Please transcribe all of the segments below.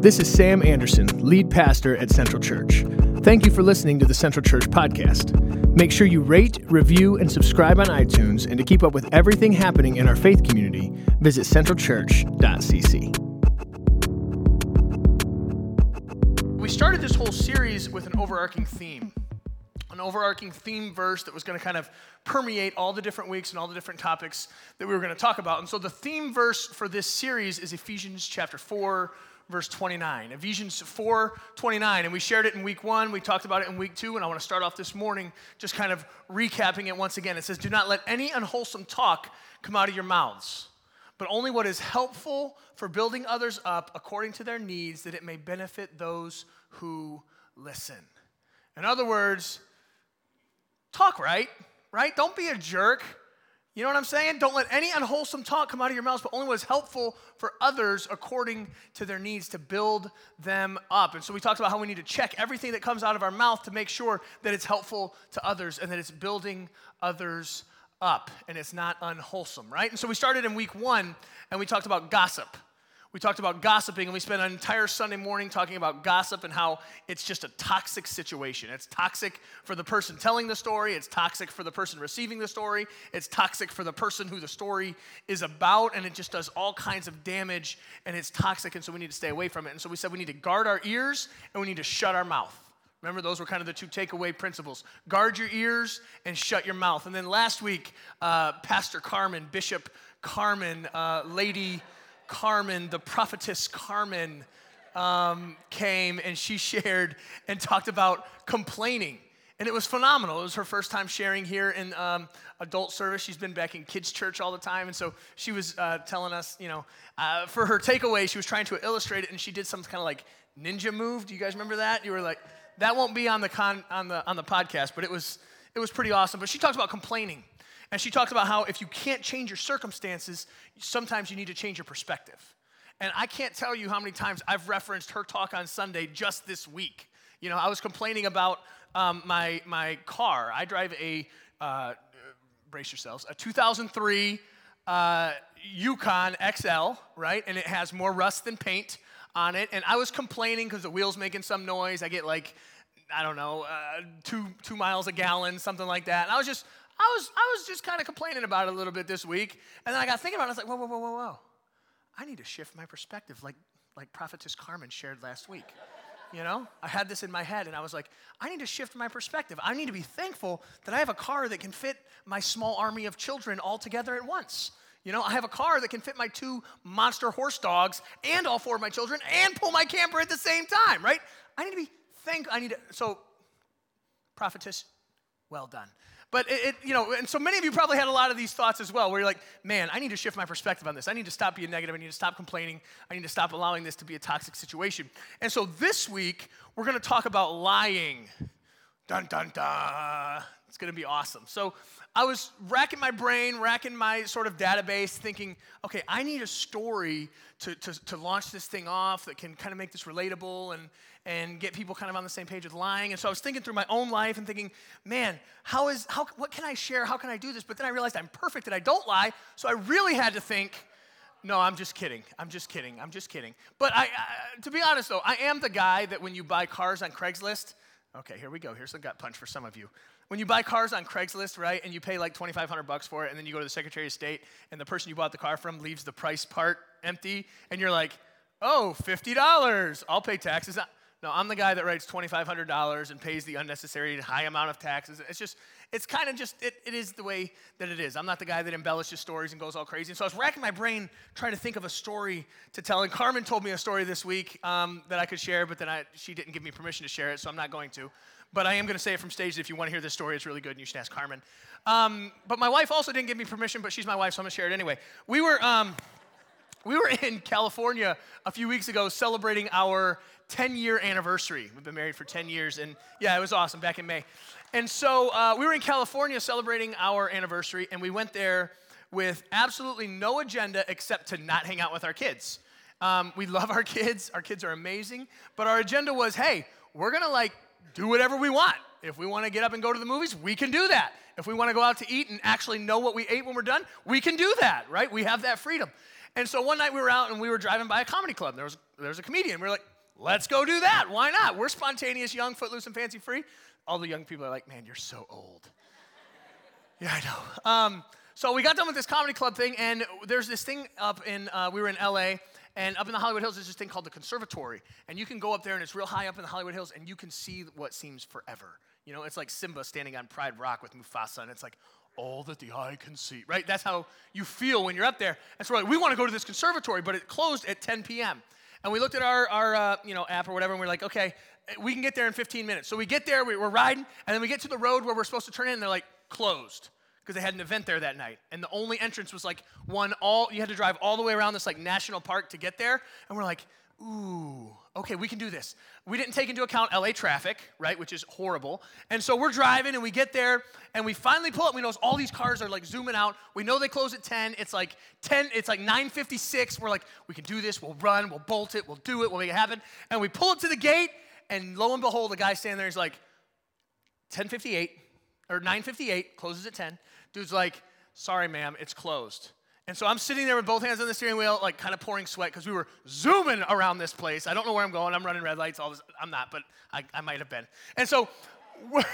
This is Sam Anderson, lead pastor at Central Church. Thank you for listening to the Central Church podcast. Make sure you rate, review, and subscribe on iTunes. And to keep up with everything happening in our faith community, visit centralchurch.cc. We started this whole series with an overarching theme an overarching theme verse that was going to kind of permeate all the different weeks and all the different topics that we were going to talk about. And so the theme verse for this series is Ephesians chapter 4, verse 29. Ephesians 4 29. And we shared it in week one. We talked about it in week two. And I want to start off this morning just kind of recapping it once again. It says, Do not let any unwholesome talk come out of your mouths, but only what is helpful for building others up according to their needs, that it may benefit those who listen. In other words, talk right, right? Don't be a jerk. You know what I'm saying? Don't let any unwholesome talk come out of your mouths, but only what is helpful for others according to their needs to build them up. And so we talked about how we need to check everything that comes out of our mouth to make sure that it's helpful to others and that it's building others up and it's not unwholesome, right? And so we started in week one and we talked about gossip. We talked about gossiping, and we spent an entire Sunday morning talking about gossip and how it's just a toxic situation. It's toxic for the person telling the story, it's toxic for the person receiving the story, it's toxic for the person who the story is about, and it just does all kinds of damage, and it's toxic, and so we need to stay away from it. And so we said we need to guard our ears and we need to shut our mouth. Remember, those were kind of the two takeaway principles guard your ears and shut your mouth. And then last week, uh, Pastor Carmen, Bishop Carmen, uh, Lady. Carmen, the prophetess Carmen, um, came and she shared and talked about complaining. And it was phenomenal. It was her first time sharing here in um, adult service. She's been back in kids' church all the time. And so she was uh, telling us, you know, uh, for her takeaway, she was trying to illustrate it and she did some kind of like ninja move. Do you guys remember that? You were like, that won't be on the, con- on the, on the podcast, but it was, it was pretty awesome. But she talks about complaining. And she talks about how if you can't change your circumstances, sometimes you need to change your perspective. And I can't tell you how many times I've referenced her talk on Sunday just this week. You know, I was complaining about um, my, my car. I drive a, uh, brace yourselves, a 2003 uh, Yukon XL, right? And it has more rust than paint on it. And I was complaining because the wheel's making some noise. I get like, I don't know, uh, two, two miles a gallon, something like that. And I was just, I was, I was just kind of complaining about it a little bit this week. And then I got thinking about it. I was like, whoa, whoa, whoa, whoa, whoa. I need to shift my perspective like, like Prophetess Carmen shared last week. You know, I had this in my head and I was like, I need to shift my perspective. I need to be thankful that I have a car that can fit my small army of children all together at once. You know, I have a car that can fit my two monster horse dogs and all four of my children and pull my camper at the same time, right? I need to be thank I need to so prophetess, well done. But it, it, you know, and so many of you probably had a lot of these thoughts as well, where you're like, man, I need to shift my perspective on this. I need to stop being negative. I need to stop complaining. I need to stop allowing this to be a toxic situation. And so this week, we're going to talk about lying. Dun, dun, dun. It's going to be awesome. So I was racking my brain, racking my sort of database, thinking, okay, I need a story to, to, to launch this thing off that can kind of make this relatable and, and get people kind of on the same page with lying. And so I was thinking through my own life and thinking, man, how is, how, what can I share? How can I do this? But then I realized I'm perfect and I don't lie. So I really had to think, no, I'm just kidding. I'm just kidding. I'm just kidding. But I, uh, to be honest though, I am the guy that when you buy cars on Craigslist, okay, here we go. Here's a gut punch for some of you. When you buy cars on Craigslist, right, and you pay like 2,500 bucks for it, and then you go to the Secretary of State, and the person you bought the car from leaves the price part empty, and you're like, oh, $50. I'll pay taxes. No, I'm the guy that writes $2,500 and pays the unnecessary high amount of taxes. It's just, it's kind of just, it, it is the way that it is. I'm not the guy that embellishes stories and goes all crazy. And so I was racking my brain trying to think of a story to tell. And Carmen told me a story this week um, that I could share, but then I, she didn't give me permission to share it, so I'm not going to. But I am going to say it from stage. If you want to hear this story, it's really good, and you should ask Carmen. Um, but my wife also didn't give me permission, but she's my wife, so I'm going to share it anyway. We were. Um, we were in California a few weeks ago celebrating our 10 year anniversary. We've been married for 10 years, and yeah, it was awesome back in May. And so uh, we were in California celebrating our anniversary, and we went there with absolutely no agenda except to not hang out with our kids. Um, we love our kids, our kids are amazing, but our agenda was hey, we're gonna like do whatever we want. If we wanna get up and go to the movies, we can do that. If we wanna go out to eat and actually know what we ate when we're done, we can do that, right? We have that freedom. And so one night we were out and we were driving by a comedy club. There was, there was a comedian. We were like, let's go do that. Why not? We're spontaneous, young, footloose, and fancy free. All the young people are like, man, you're so old. yeah, I know. Um, so we got done with this comedy club thing, and there's this thing up in, uh, we were in LA, and up in the Hollywood Hills, there's this thing called the Conservatory. And you can go up there, and it's real high up in the Hollywood Hills, and you can see what seems forever. You know, it's like Simba standing on Pride Rock with Mufasa, and it's like, all that the eye can see, right? That's how you feel when you're up there. And so like, we want to go to this conservatory, but it closed at 10 p.m. And we looked at our, our uh, you know, app or whatever, and we're like, okay, we can get there in 15 minutes. So we get there, we, we're riding, and then we get to the road where we're supposed to turn in, and they're like, closed because they had an event there that night. And the only entrance was like one all, you had to drive all the way around this like national park to get there. And we're like, ooh, okay, we can do this. We didn't take into account LA traffic, right, which is horrible. And so we're driving and we get there and we finally pull up. And we notice all these cars are like zooming out. We know they close at 10. It's like 10, it's like 9:56. We're like, we can do this. We'll run, we'll bolt it, we'll do it, we'll make it happen. And we pull up to the gate, and lo and behold, the guy standing there is like 10:58 or 9:58, closes at 10. Dude's like, sorry, ma'am, it's closed. And so I'm sitting there with both hands on the steering wheel, like kind of pouring sweat because we were zooming around this place. I don't know where I'm going. I'm running red lights. All this. I'm not, but I, I might have been. And so,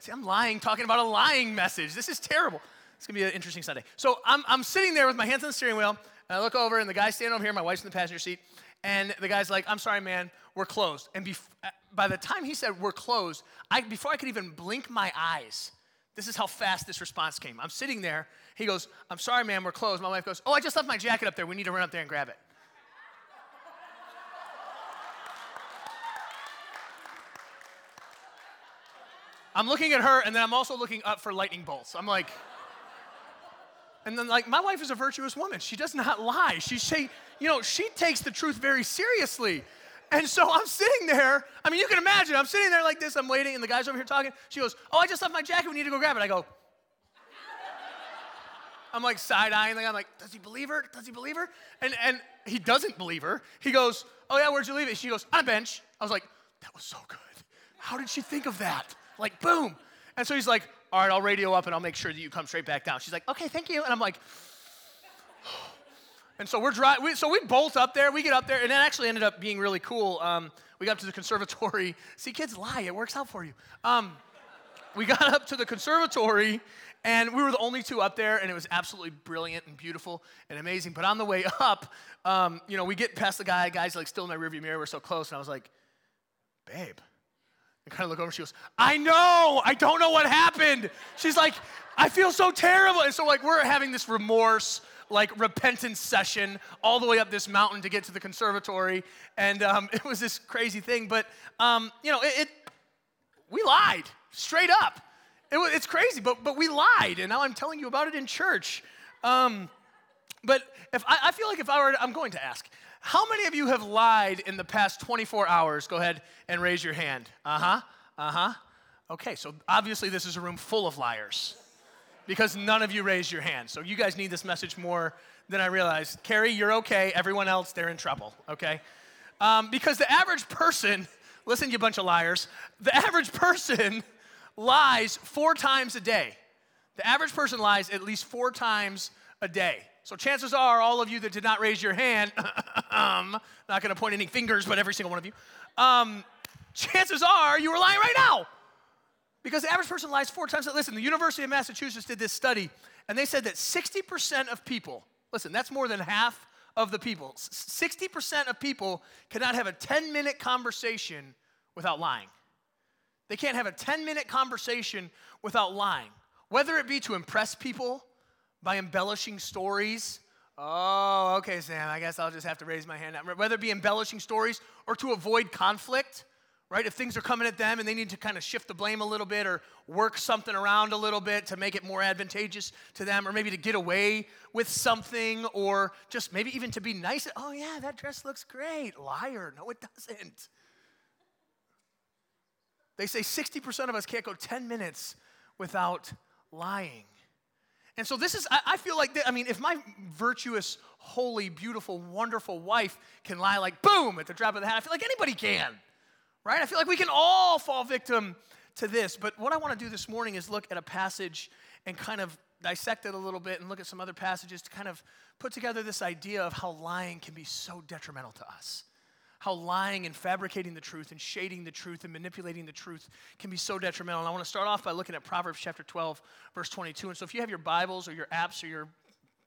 see, I'm lying, talking about a lying message. This is terrible. It's gonna be an interesting Sunday. So I'm, I'm sitting there with my hands on the steering wheel, and I look over, and the guy's standing over here. My wife's in the passenger seat, and the guy's like, "I'm sorry, man, we're closed." And bef- uh, by the time he said we're closed, I, before I could even blink my eyes, this is how fast this response came. I'm sitting there. He goes, I'm sorry, ma'am, we're closed. My wife goes, Oh, I just left my jacket up there. We need to run up there and grab it. I'm looking at her, and then I'm also looking up for lightning bolts. I'm like, and then like my wife is a virtuous woman. She does not lie. She say, you know, she takes the truth very seriously. And so I'm sitting there. I mean, you can imagine. I'm sitting there like this. I'm waiting, and the guy's over here talking. She goes, "Oh, I just left my jacket. We need to go grab it." I go. I'm like side eyeing guy. I'm like, "Does he believe her? Does he believe her?" And and he doesn't believe her. He goes, "Oh yeah, where'd you leave it?" She goes, "On a bench." I was like, "That was so good. How did she think of that? Like, boom." And so he's like, "All right, I'll radio up and I'll make sure that you come straight back down." She's like, "Okay, thank you." And I'm like. And so we're driving. So we bolt up there. We get up there, and it actually ended up being really cool. Um, we got up to the conservatory. See, kids lie. It works out for you. Um, we got up to the conservatory, and we were the only two up there, and it was absolutely brilliant and beautiful and amazing. But on the way up, um, you know, we get past the guy. Guy's like still in my rearview mirror. We're so close, and I was like, "Babe." And kind of look over. She goes, "I know. I don't know what happened." She's like, "I feel so terrible," and so like we're having this remorse like repentance session all the way up this mountain to get to the conservatory. And um, it was this crazy thing. But, um, you know, it, it, we lied straight up. It, it's crazy, but, but we lied. And now I'm telling you about it in church. Um, but if I, I feel like if I were, I'm going to ask, how many of you have lied in the past 24 hours? Go ahead and raise your hand. Uh huh. Uh huh. Okay, so obviously this is a room full of liars because none of you raised your hand. So you guys need this message more than I realized. Carrie, you're okay. Everyone else, they're in trouble, okay? Um, because the average person, listen, you bunch of liars, the average person lies four times a day. The average person lies at least four times a day. So chances are, all of you that did not raise your hand, um, not going to point any fingers, but every single one of you, um, chances are you were lying right now. Because the average person lies four times. Listen, the University of Massachusetts did this study, and they said that 60% of people, listen, that's more than half of the people, 60% of people cannot have a 10 minute conversation without lying. They can't have a 10 minute conversation without lying, whether it be to impress people by embellishing stories. Oh, okay, Sam, I guess I'll just have to raise my hand. Whether it be embellishing stories or to avoid conflict right? If things are coming at them and they need to kind of shift the blame a little bit or work something around a little bit to make it more advantageous to them, or maybe to get away with something, or just maybe even to be nice. Oh, yeah, that dress looks great. Liar. No, it doesn't. They say 60% of us can't go 10 minutes without lying. And so this is, I, feel like, I mean, if my virtuous, holy, beautiful, wonderful wife can lie like boom at the drop of the hat, I feel like anybody can right? I feel like we can all fall victim to this. But what I want to do this morning is look at a passage and kind of dissect it a little bit and look at some other passages to kind of put together this idea of how lying can be so detrimental to us. How lying and fabricating the truth and shading the truth and manipulating the truth can be so detrimental. And I want to start off by looking at Proverbs chapter 12, verse 22. And so if you have your Bibles or your apps or your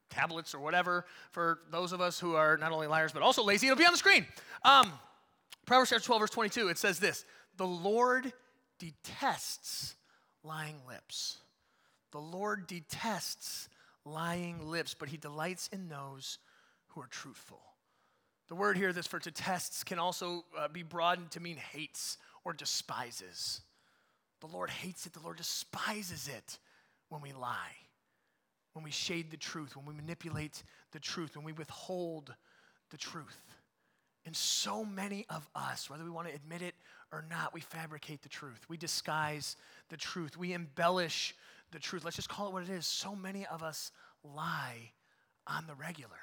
tablets or whatever, for those of us who are not only liars but also lazy, it'll be on the screen. Um, Proverbs chapter 12, verse 22, it says this The Lord detests lying lips. The Lord detests lying lips, but he delights in those who are truthful. The word here that's for detests can also uh, be broadened to mean hates or despises. The Lord hates it, the Lord despises it when we lie, when we shade the truth, when we manipulate the truth, when we withhold the truth. And so many of us, whether we want to admit it or not, we fabricate the truth. We disguise the truth. We embellish the truth. Let's just call it what it is. So many of us lie on the regular.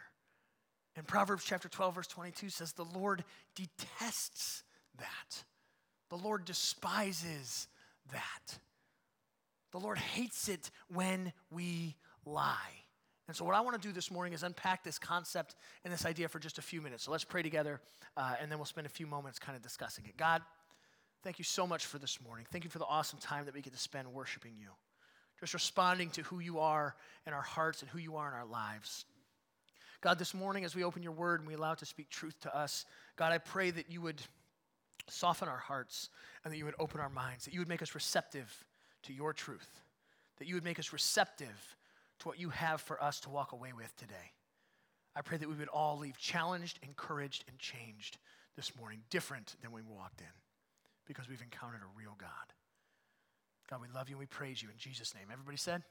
And Proverbs chapter 12, verse 22 says, The Lord detests that. The Lord despises that. The Lord hates it when we lie. And so, what I want to do this morning is unpack this concept and this idea for just a few minutes. So, let's pray together, uh, and then we'll spend a few moments kind of discussing it. God, thank you so much for this morning. Thank you for the awesome time that we get to spend worshiping you, just responding to who you are in our hearts and who you are in our lives. God, this morning as we open your word and we allow it to speak truth to us, God, I pray that you would soften our hearts and that you would open our minds, that you would make us receptive to your truth, that you would make us receptive to what you have for us to walk away with today. I pray that we would all leave challenged, encouraged, and changed this morning, different than when we walked in, because we've encountered a real God. God, we love you and we praise you in Jesus' name. Everybody said?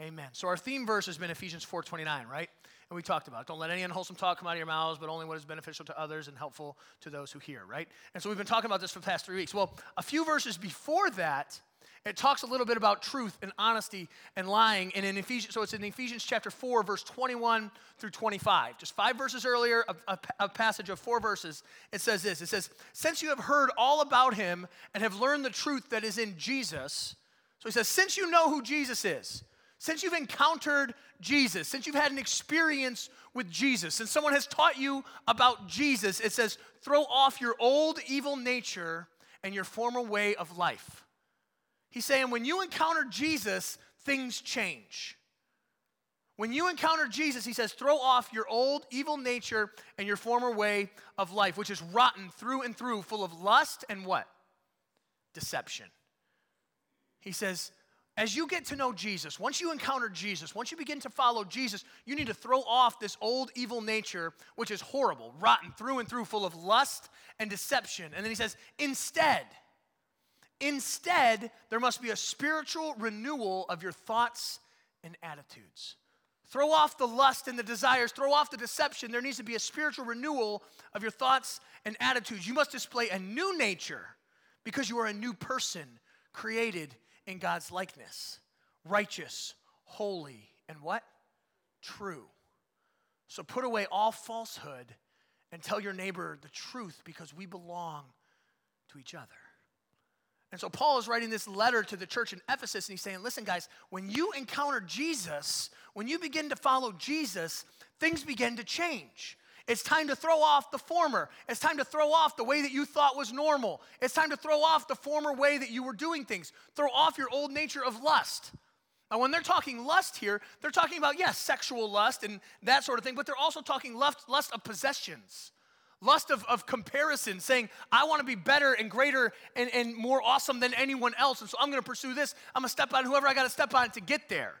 Amen. So our theme verse has been Ephesians 4:29, right? And we talked about it. Don't let any unwholesome talk come out of your mouths, but only what is beneficial to others and helpful to those who hear, right? And so we've been talking about this for the past three weeks. Well, a few verses before that, it talks a little bit about truth and honesty and lying. And in Ephesians, so it's in Ephesians chapter 4, verse 21 through 25. Just five verses earlier, a, a, a passage of four verses, it says this. It says, Since you have heard all about him and have learned the truth that is in Jesus, so he says, since you know who Jesus is, since you've encountered Jesus, since you've had an experience with Jesus, since someone has taught you about Jesus, it says, throw off your old evil nature and your former way of life. He's saying when you encounter Jesus, things change. When you encounter Jesus, he says, throw off your old evil nature and your former way of life, which is rotten through and through, full of lust and what? Deception. He says, as you get to know Jesus, once you encounter Jesus, once you begin to follow Jesus, you need to throw off this old evil nature, which is horrible, rotten through and through, full of lust and deception. And then he says, instead, instead, there must be a spiritual renewal of your thoughts and attitudes. Throw off the lust and the desires, throw off the deception. There needs to be a spiritual renewal of your thoughts and attitudes. You must display a new nature because you are a new person created in God's likeness, righteous, holy, and what? True. So put away all falsehood and tell your neighbor the truth because we belong to each other. And so Paul is writing this letter to the church in Ephesus and he's saying, listen, guys, when you encounter Jesus, when you begin to follow Jesus, things begin to change. It's time to throw off the former. It's time to throw off the way that you thought was normal. It's time to throw off the former way that you were doing things. Throw off your old nature of lust. Now, when they're talking lust here, they're talking about, yes, sexual lust and that sort of thing, but they're also talking lust, lust of possessions, lust of, of comparison, saying, I want to be better and greater and, and more awesome than anyone else. And so I'm going to pursue this. I'm going to step on whoever I got to step on to get there.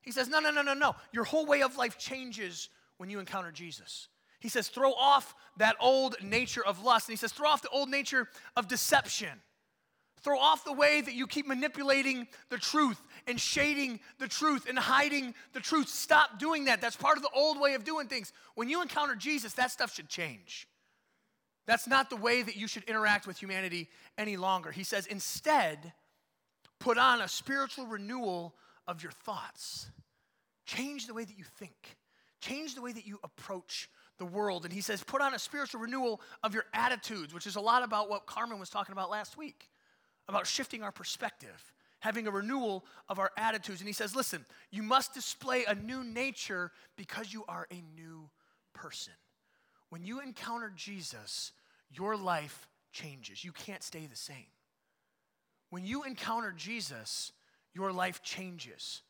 He says, No, no, no, no, no. Your whole way of life changes when you encounter Jesus. He says, throw off that old nature of lust. And he says, throw off the old nature of deception. Throw off the way that you keep manipulating the truth and shading the truth and hiding the truth. Stop doing that. That's part of the old way of doing things. When you encounter Jesus, that stuff should change. That's not the way that you should interact with humanity any longer. He says, instead, put on a spiritual renewal of your thoughts. Change the way that you think, change the way that you approach the world. And he says, put on a spiritual renewal of your attitudes, which is a lot about what Carmen was talking about last week, about shifting our perspective, having a renewal of our attitudes. And he says, listen, you must display a new nature because you are a new person. When you encounter Jesus, your life changes. You can't stay the same. When you encounter Jesus, your life changes.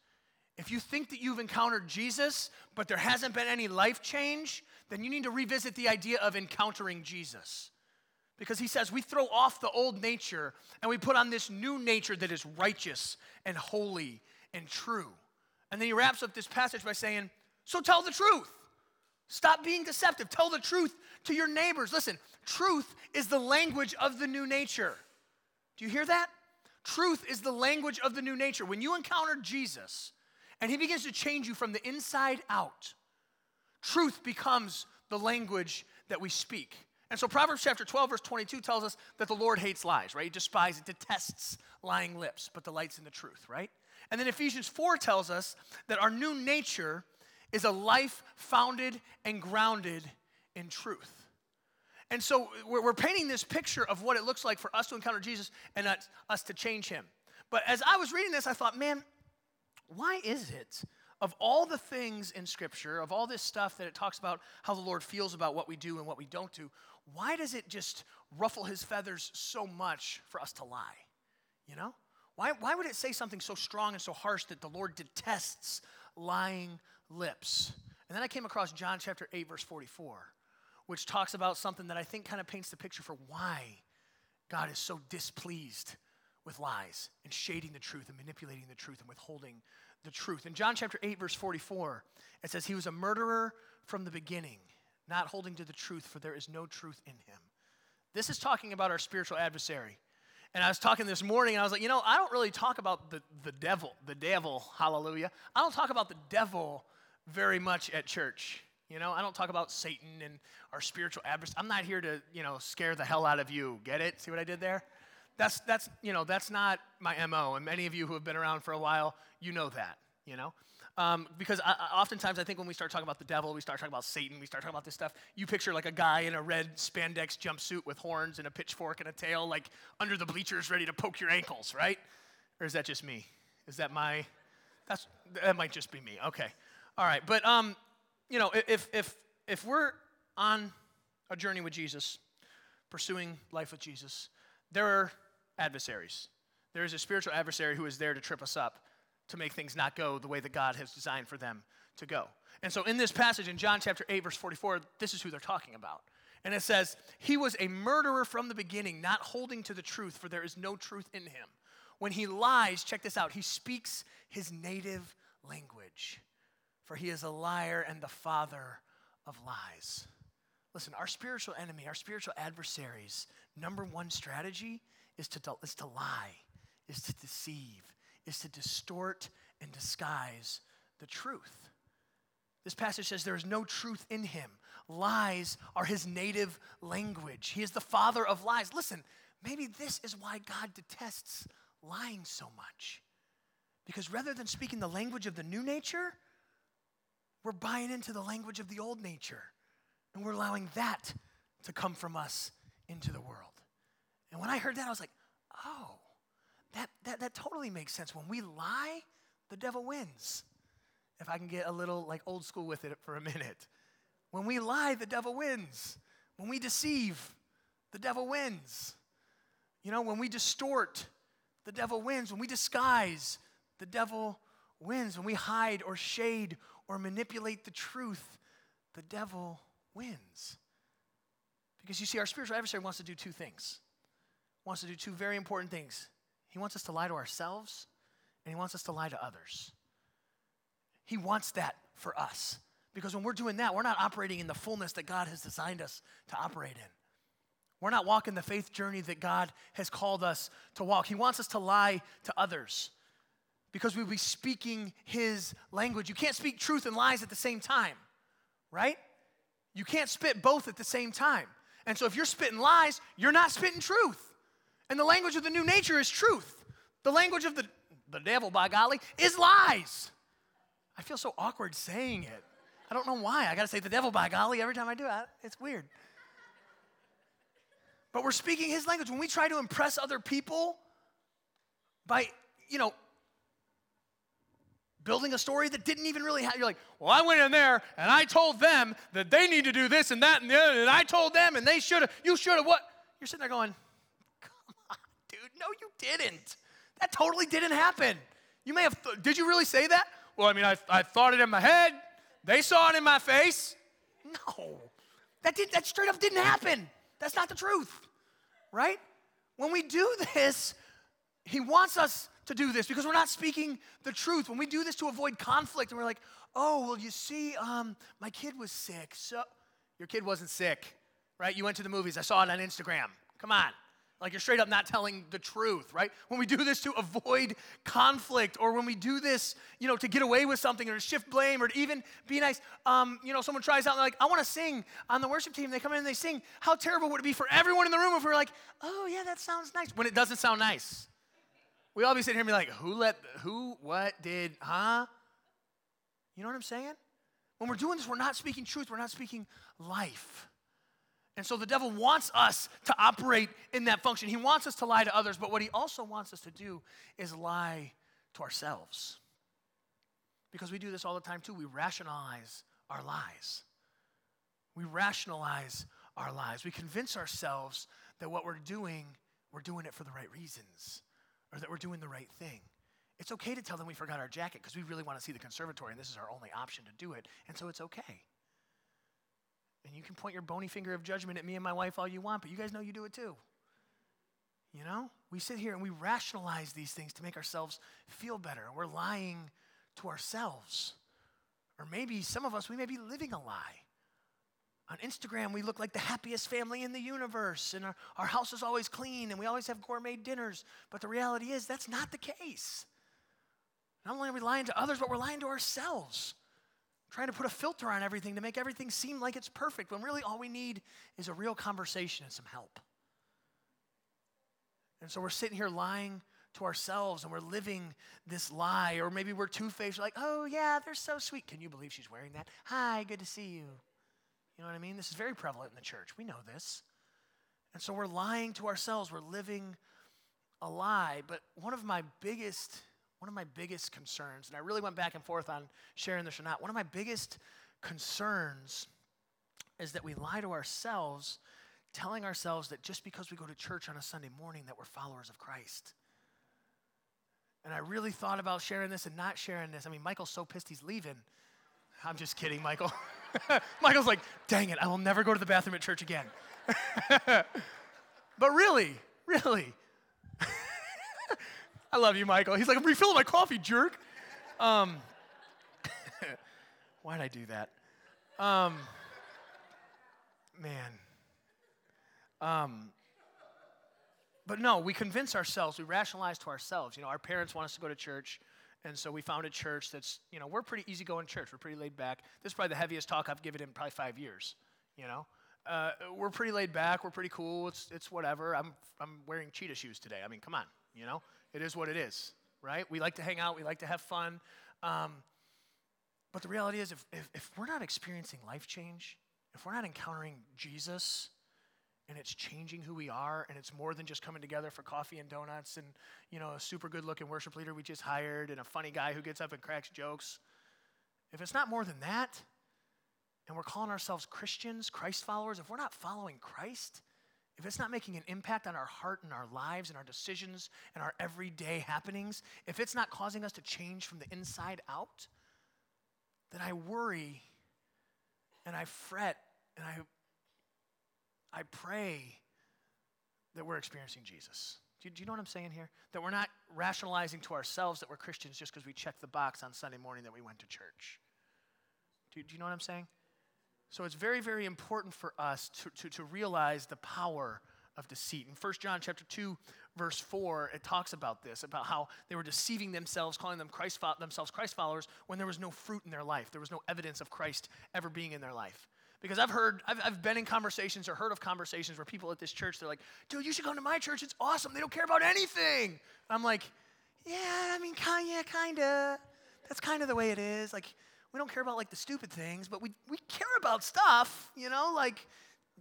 If you think that you've encountered Jesus, but there hasn't been any life change, then you need to revisit the idea of encountering Jesus. Because he says we throw off the old nature and we put on this new nature that is righteous and holy and true. And then he wraps up this passage by saying, So tell the truth. Stop being deceptive. Tell the truth to your neighbors. Listen, truth is the language of the new nature. Do you hear that? Truth is the language of the new nature. When you encounter Jesus and he begins to change you from the inside out, truth becomes the language that we speak. And so Proverbs chapter 12, verse 22 tells us that the Lord hates lies, right? He despises, detests lying lips, but delights in the truth, right? And then Ephesians 4 tells us that our new nature is a life founded and grounded in truth. And so we're, we're, painting this picture of what it looks like for us to encounter Jesus and us, us to change him. But as I was reading this, I thought, man, why is it, of all the things in Scripture, of all this stuff that it talks about how the Lord feels about what we do and what we don't do, why does it just ruffle his feathers so much for us to lie? You know? Why, why would it say something so strong and so harsh that the Lord detests lying lips? And then I came across John chapter 8, verse 44 which talks about something that I think kind of paints the picture for why God is so displeased with lies and shading the truth and manipulating the truth and withholding the truth. In John chapter 8, verse 44, it says, He was a murderer from the beginning, not holding to the truth, for there is no truth in him. This is talking about our spiritual adversary. And I was talking this morning, and I was like, you know, I don't really talk about the, the devil, the devil, hallelujah. I don't talk about the devil very much at church. You know, I don't talk about Satan and our spiritual adversary. I'm not here to, you know, scare the hell out of you. Get it? See what I did there? That's that's you know that's not my mo. And many of you who have been around for a while, you know that. You know, um, because I, oftentimes I think when we start talking about the devil, we start talking about Satan, we start talking about this stuff. You picture like a guy in a red spandex jumpsuit with horns and a pitchfork and a tail, like under the bleachers, ready to poke your ankles, right? Or is that just me? Is that my? That's that might just be me. Okay, all right. But um, you know, if, if, if we're on a journey with Jesus, pursuing life with Jesus, there are adversaries. There is a spiritual adversary who is there to trip us up, to make things not go the way that God has designed for them to go. And so in this passage in John chapter 8, verse 44, this is who they're talking about. And it says, He was a murderer from the beginning, not holding to the truth, for there is no truth in him. When he lies, check this out, he speaks his native language for he is a liar and the father of lies. Listen, our spiritual enemy, our spiritual adversaries, number one strategy is to, is to lie, is to deceive, is to distort and disguise the truth. This passage says there is no truth in him. Lies are his native language. He is the father of lies. Listen, maybe this is why God detests lying so much. Because rather than speaking the language of the new nature, we're buying into the language of the old nature, and we're allowing that to come from us into the world. And when I heard that, I was like, oh, that, that, that totally makes sense. When we lie, the devil wins. If I can get a little like old school with it for a minute. When we lie, the devil wins. When we deceive, the devil wins. You know, when we distort, the devil wins. When we disguise, the devil wins. When we hide or shade or manipulate the truth, the devil wins. Because you see, our spiritual adversary wants to do two things. Wants to do two very important things. He wants us to lie to ourselves, and he wants us to lie to others. He wants that for us. Because when we're doing that, we're not operating in the fullness that God has designed us to operate in. We're not walking the faith journey that God has called us to walk. He wants us to lie to others because we'll be speaking his language. You can't speak truth and lies at the same time, right? You can't spit both at the same time. And so if you're spitting lies, you're not spitting truth. And the language of the new nature is truth. The language of the, the devil, by golly, is lies. I feel so awkward saying it. I don't know why. I got to say the devil, by golly, every time I do it. It's weird. But we're speaking his language. When we try to impress other people by, you know, building a story that didn't even really happen. You're like, well, I went in there and I told them that they need to do this and that and the other, and I told them and they should have, you should have what? You're sitting there going, no, you didn't. That totally didn't happen. You may have, th- did you really say that? Well, I mean, I, I thought it in my head. They saw it in my face. No, that, did, that straight up didn't happen. That's not the truth, right? When we do this, He wants us to do this because we're not speaking the truth. When we do this to avoid conflict, and we're like, oh, well, you see, um, my kid was sick. So, your kid wasn't sick, right? You went to the movies. I saw it on Instagram. Come on. Like you're straight up not telling the truth, right? When we do this to avoid conflict, or when we do this, you know, to get away with something, or to shift blame, or to even be nice. Um, you know, someone tries out and like, I want to sing on the worship team. They come in and they sing. How terrible would it be for everyone in the room if we were like, oh yeah, that sounds nice, when it doesn't sound nice? We all be sitting here and be like, who let, who, what did, huh? You know what I'm saying? When we're doing this, we're not speaking truth. We're not speaking life. And so the devil wants us to operate in that function. He wants us to lie to others, but what he also wants us to do is lie to ourselves. Because we do this all the time too. We rationalize our lies. We rationalize our lies. We convince ourselves that what we're doing, we're doing it for the right reasons or that we're doing the right thing. It's okay to tell them we forgot our jacket because we really want to see the conservatory and this is our only option to do it. And so it's okay. And you can point your bony finger of judgment at me and my wife all you want, but you guys know you do it too. You know? We sit here and we rationalize these things to make ourselves feel better. We're lying to ourselves. Or maybe some of us, we may be living a lie. On Instagram, we look like the happiest family in the universe, and our, our house is always clean, and we always have gourmet dinners. But the reality is, that's not the case. Not only are we lying to others, but we're lying to ourselves trying to put a filter on everything to make everything seem like it's perfect when really all we need is a real conversation and some help. And so we're sitting here lying to ourselves and we're living this lie, or maybe we're two faced, like, oh yeah, they're so sweet. Can you believe she's wearing that? Hi, good to see you. You know what I mean? This is very prevalent in the church. We know this. And so we're lying to ourselves, we're living a lie. But one of my biggest one of my biggest concerns, and I really went back and forth on sharing this or not, one of my biggest concerns is that we lie to ourselves, telling ourselves that just because we go to church on a Sunday morning that we're followers of Christ. And I really thought about sharing this and not sharing this. I mean, Michael's so pissed he's leaving. I'm just kidding, Michael. Michael's like, dang it, I will never go to the bathroom at church again. but really, really, I love you, Michael. He's like, I'm refilling my coffee, jerk. Um, why'd I do that? Um, man. Um, but no, we convince ourselves, we rationalize to ourselves. You know, our parents want us to go to church, and so we found a church that's, you know, we're pretty easygoing church. We're pretty laid back. This is probably the heaviest talk I've given in probably five years, you know. Uh, we're pretty laid back. We're pretty cool. It's, it's whatever. I'm, I'm wearing cheetah shoes today. I mean, come on, you know it is what it is, right? We like to hang out, we like to have fun. Um, but the reality is, if, if, if we're not experiencing life change, if we're not encountering Jesus, and it's changing who we are and it's more than just coming together for coffee and donuts and you know a super good looking worship leader we just hired and a funny guy who gets up and cracks jokes if it's not more than that and we're calling ourselves christians christ followers if we're not following christ if it's not making an impact on our heart and our lives and our decisions and our everyday happenings, if it's not causing us to change from the inside out, then I worry and I fret and I, I pray that we're experiencing Jesus. Do you, do you know what I'm saying here? That we're not rationalizing to ourselves that we're Christians just because we checked the box on Sunday morning that we went to church. Do, do you know what I'm saying? So it's very, very important for us to, to, to realize the power of deceit. In 1 John chapter 2, verse 4, it talks about this, about how they were deceiving themselves, calling them Christ, themselves Christ followers when there was no fruit in their life. There was no evidence of Christ ever being in their life. Because I've heard, I've, I've been in conversations or heard of conversations where people at this church, they're like, dude, you should come to my church. It's awesome. They don't care about anything. I'm like, yeah, I mean, kind, yeah, kind of. That's kind of the way it is. Like, we don't care about like the stupid things, but we, we care about stuff, you know, like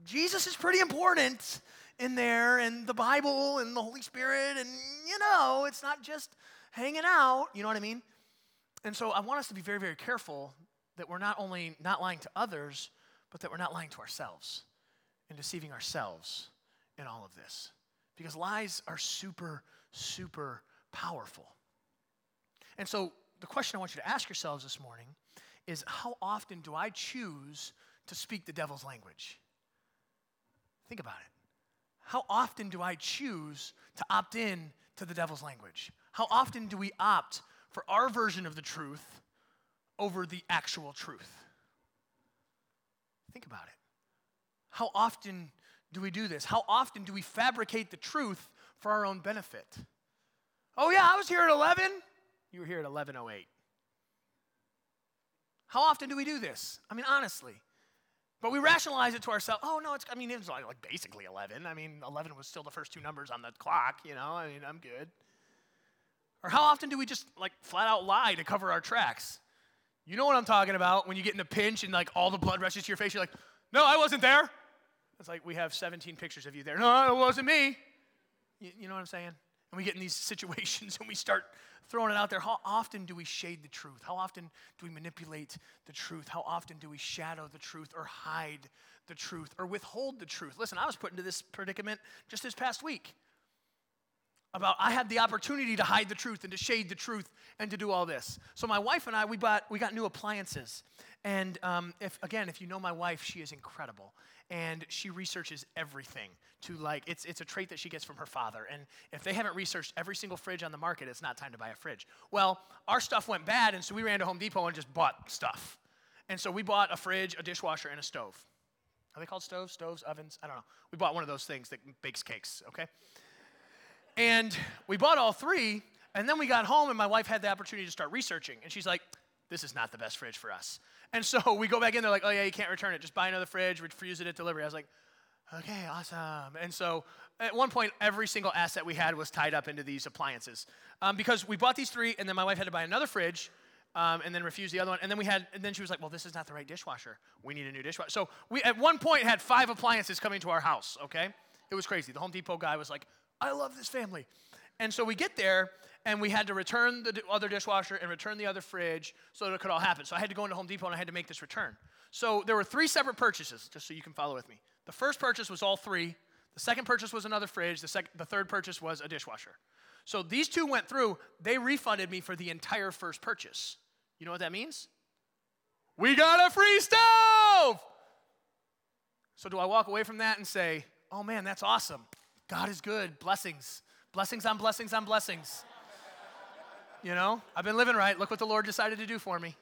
Jesus is pretty important in there, and the Bible and the Holy Spirit, and you know, it's not just hanging out, you know what I mean? And so I want us to be very, very careful that we're not only not lying to others, but that we're not lying to ourselves and deceiving ourselves in all of this. Because lies are super, super powerful. And so the question I want you to ask yourselves this morning is how often do I choose to speak the devil's language? Think about it. How often do I choose to opt in to the devil's language? How often do we opt for our version of the truth over the actual truth? Think about it. How often do we do this? How often do we fabricate the truth for our own benefit? Oh, yeah, I was here at 11. You were here at 1108. How often do we do this? I mean, honestly. But we rationalize it to ourselves. Oh, no, it's, I mean, it's like, like basically 11. I mean, 11 was still the first two numbers on the clock, you know? I mean, I'm good. Or how often do we just like flat out lie to cover our tracks? You know what I'm talking about when you get in a pinch and like all the blood rushes to your face. You're like, no, I wasn't there. It's like we have 17 pictures of you there. No, it wasn't me. You, you know what I'm saying? And we get in these situations and we start throwing it out there. How often do we shade the truth? How often do we manipulate the truth? How often do we shadow the truth or hide the truth or withhold the truth? Listen, I was put into this predicament just this past week about I had the opportunity to hide the truth and to shade the truth and to do all this. So my wife and I, we bought, we got new appliances. And um, if again, if you know my wife, she is incredible, and she researches everything. To like, it's it's a trait that she gets from her father. And if they haven't researched every single fridge on the market, it's not time to buy a fridge. Well, our stuff went bad, and so we ran to Home Depot and just bought stuff. And so we bought a fridge, a dishwasher, and a stove. Are they called stoves? Stoves, ovens? I don't know. We bought one of those things that bakes cakes. Okay. And we bought all three, and then we got home, and my wife had the opportunity to start researching. And she's like, this is not the best fridge for us. And so we go back in, they're like, oh, yeah, you can't return it. Just buy another fridge, refuse it at delivery. I was like, okay, awesome. And so at one point, every single asset we had was tied up into these appliances. Um, because we bought these three, and then my wife had to buy another fridge. Um, and then refuse the other one. And then we had, and then she was like, "Well, this is not the right dishwasher. We need a new dishwasher." So we, at one point, had five appliances coming to our house. Okay, it was crazy. The Home Depot guy was like, "I love this family," And so we get there, and we had to return the other dishwasher and return the other fridge so that it could all happen. So I had to go into Home Depot and I had to make this return. So there were three separate purchases, just so you can follow with me. The first purchase was all three. The second purchase was another fridge. The, sec- the third purchase was a dishwasher. So these two went through. They refunded me for the entire first purchase. You know what that means? We got a free stove! So do I walk away from that and say, oh man, that's awesome. God is good. Blessings. Blessings on blessings on blessings. You know, I've been living right. Look what the Lord decided to do for me.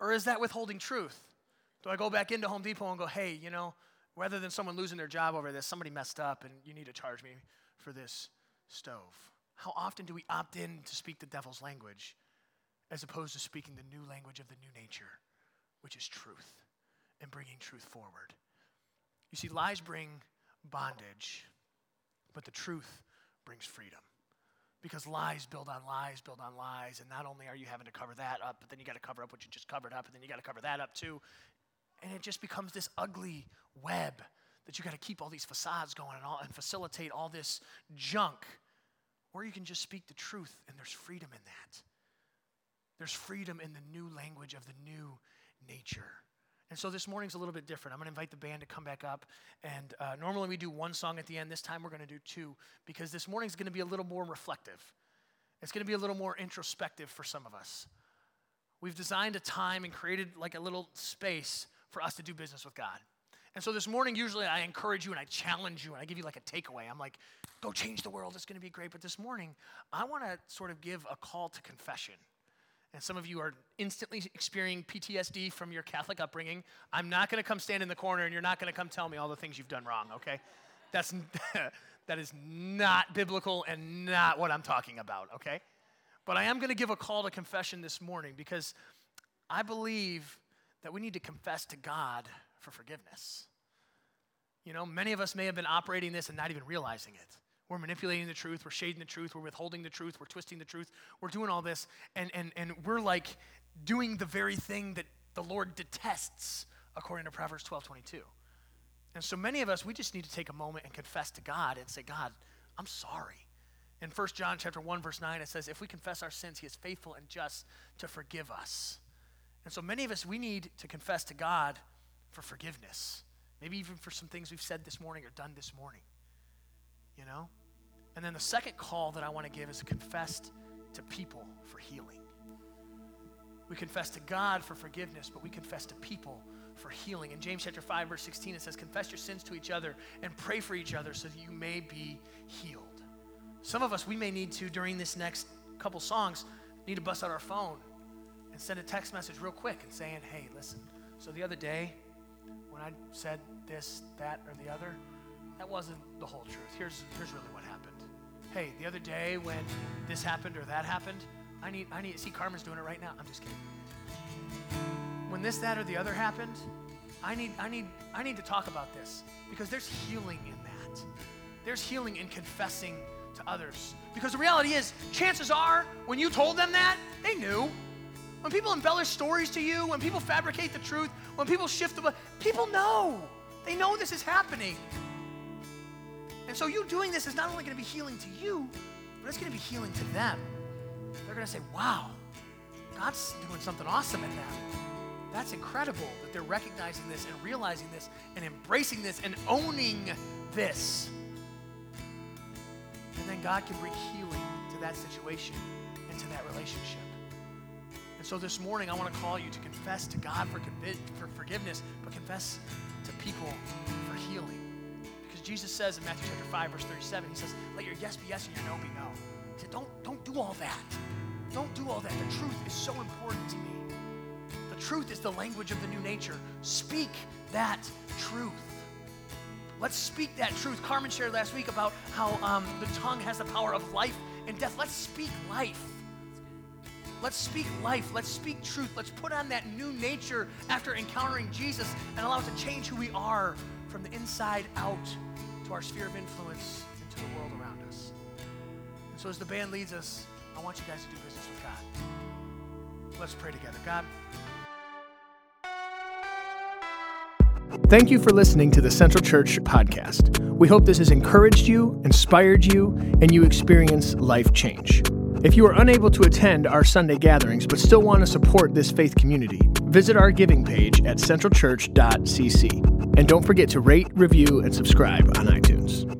Or is that withholding truth? Do I go back into Home Depot and go, hey, you know, rather than someone losing their job over this, somebody messed up and you need to charge me for this stove? How often do we opt in to speak the devil's language as opposed to speaking the new language of the new nature, which is truth and bringing truth forward? You see, lies bring bondage. But the truth brings freedom. Because lies build on lies, build on lies. And not only are you having to cover that up, but then you got to cover up what you just covered up, and then you got to cover that up too. And it just becomes this ugly web that you got to keep all these facades going and, all, and facilitate all this junk. Or you can just speak the truth, and there's freedom in that. There's freedom in the new language of the new nature. And so this morning's a little bit different. I'm going to invite the band to come back up. And uh, normally we do one song at the end. This time we're going to do two because this morning's going to be a little more reflective. It's going to be a little more introspective for some of us. We've designed a time and created like a little space for us to do business with God. And so this morning, usually I encourage you and I challenge you and I give you like a takeaway. I'm like, go change the world. It's going to be great. But this morning, I want to sort of give a call to confession. And some of you are instantly experiencing PTSD from your Catholic upbringing. I'm not going to come stand in the corner and you're not going to come tell me all the things you've done wrong, okay? That's, that is not biblical and not what I'm talking about, okay? But I am going to give a call to confession this morning because I believe that we need to confess to God for forgiveness. You know, many of us may have been operating this and not even realizing it. We're manipulating the truth, we're shading the truth, we're withholding the truth, we're twisting the truth, we're doing all this, and, and, and we're like doing the very thing that the Lord detests, according to Proverbs 12 22. And so many of us, we just need to take a moment and confess to God and say, God, I'm sorry. In 1 John chapter 1 verse 9 it says if we confess our sins he is faithful and just to forgive us. And so many of us we need to confess to God for forgiveness. Maybe even for some things we've said this morning or done this morning. You know? And then the second call that I want to give is confess to people for healing. We confess to God for forgiveness, but we confess to people for healing. In James chapter 5 verse 16 it says confess your sins to each other and pray for each other so that you may be healed. Some of us we may need to during this next couple songs need to bust out our phone and send a text message real quick and saying, "Hey, listen. So the other day when I said this, that or the other, that wasn't the whole truth. Here's here's really what happened. Hey, the other day when this happened or that happened, I need I need see Carmen's doing it right now. I'm just kidding when this, that, or the other happened, I need, I need, I need to talk about this because there's healing in that. There's healing in confessing to others. Because the reality is, chances are, when you told them that, they knew. When people embellish stories to you, when people fabricate the truth, when people shift the, people know. They know this is happening. And so you doing this is not only going to be healing to you, but it's going to be healing to them. They're going to say, wow, God's doing something awesome in them. That's incredible that they're recognizing this and realizing this and embracing this and owning this. And then God can bring healing to that situation and to that relationship. And so this morning, I want to call you to confess to God for, for forgiveness, but confess to people for healing. Because Jesus says in Matthew chapter 5, verse 37, he says, Let your yes be yes and your no be no. He said, Don't, don't do all that. Don't do all that. The truth is so important to me The truth is the language of the new nature. Speak that truth. Let's speak that truth. Carmen shared last week about how um, the tongue has the power of life and death. Let's speak life. Let's speak life. Let's speak truth. Let's put on that new nature after encountering Jesus and allow it to change who we are from the inside out to our sphere of influence and to the world around us. And so, as the band leads us, I want you guys to do business with God. Let's pray together. God, Thank you for listening to the Central Church podcast. We hope this has encouraged you, inspired you, and you experience life change. If you are unable to attend our Sunday gatherings but still want to support this faith community, visit our giving page at centralchurch.cc. And don't forget to rate, review, and subscribe on iTunes.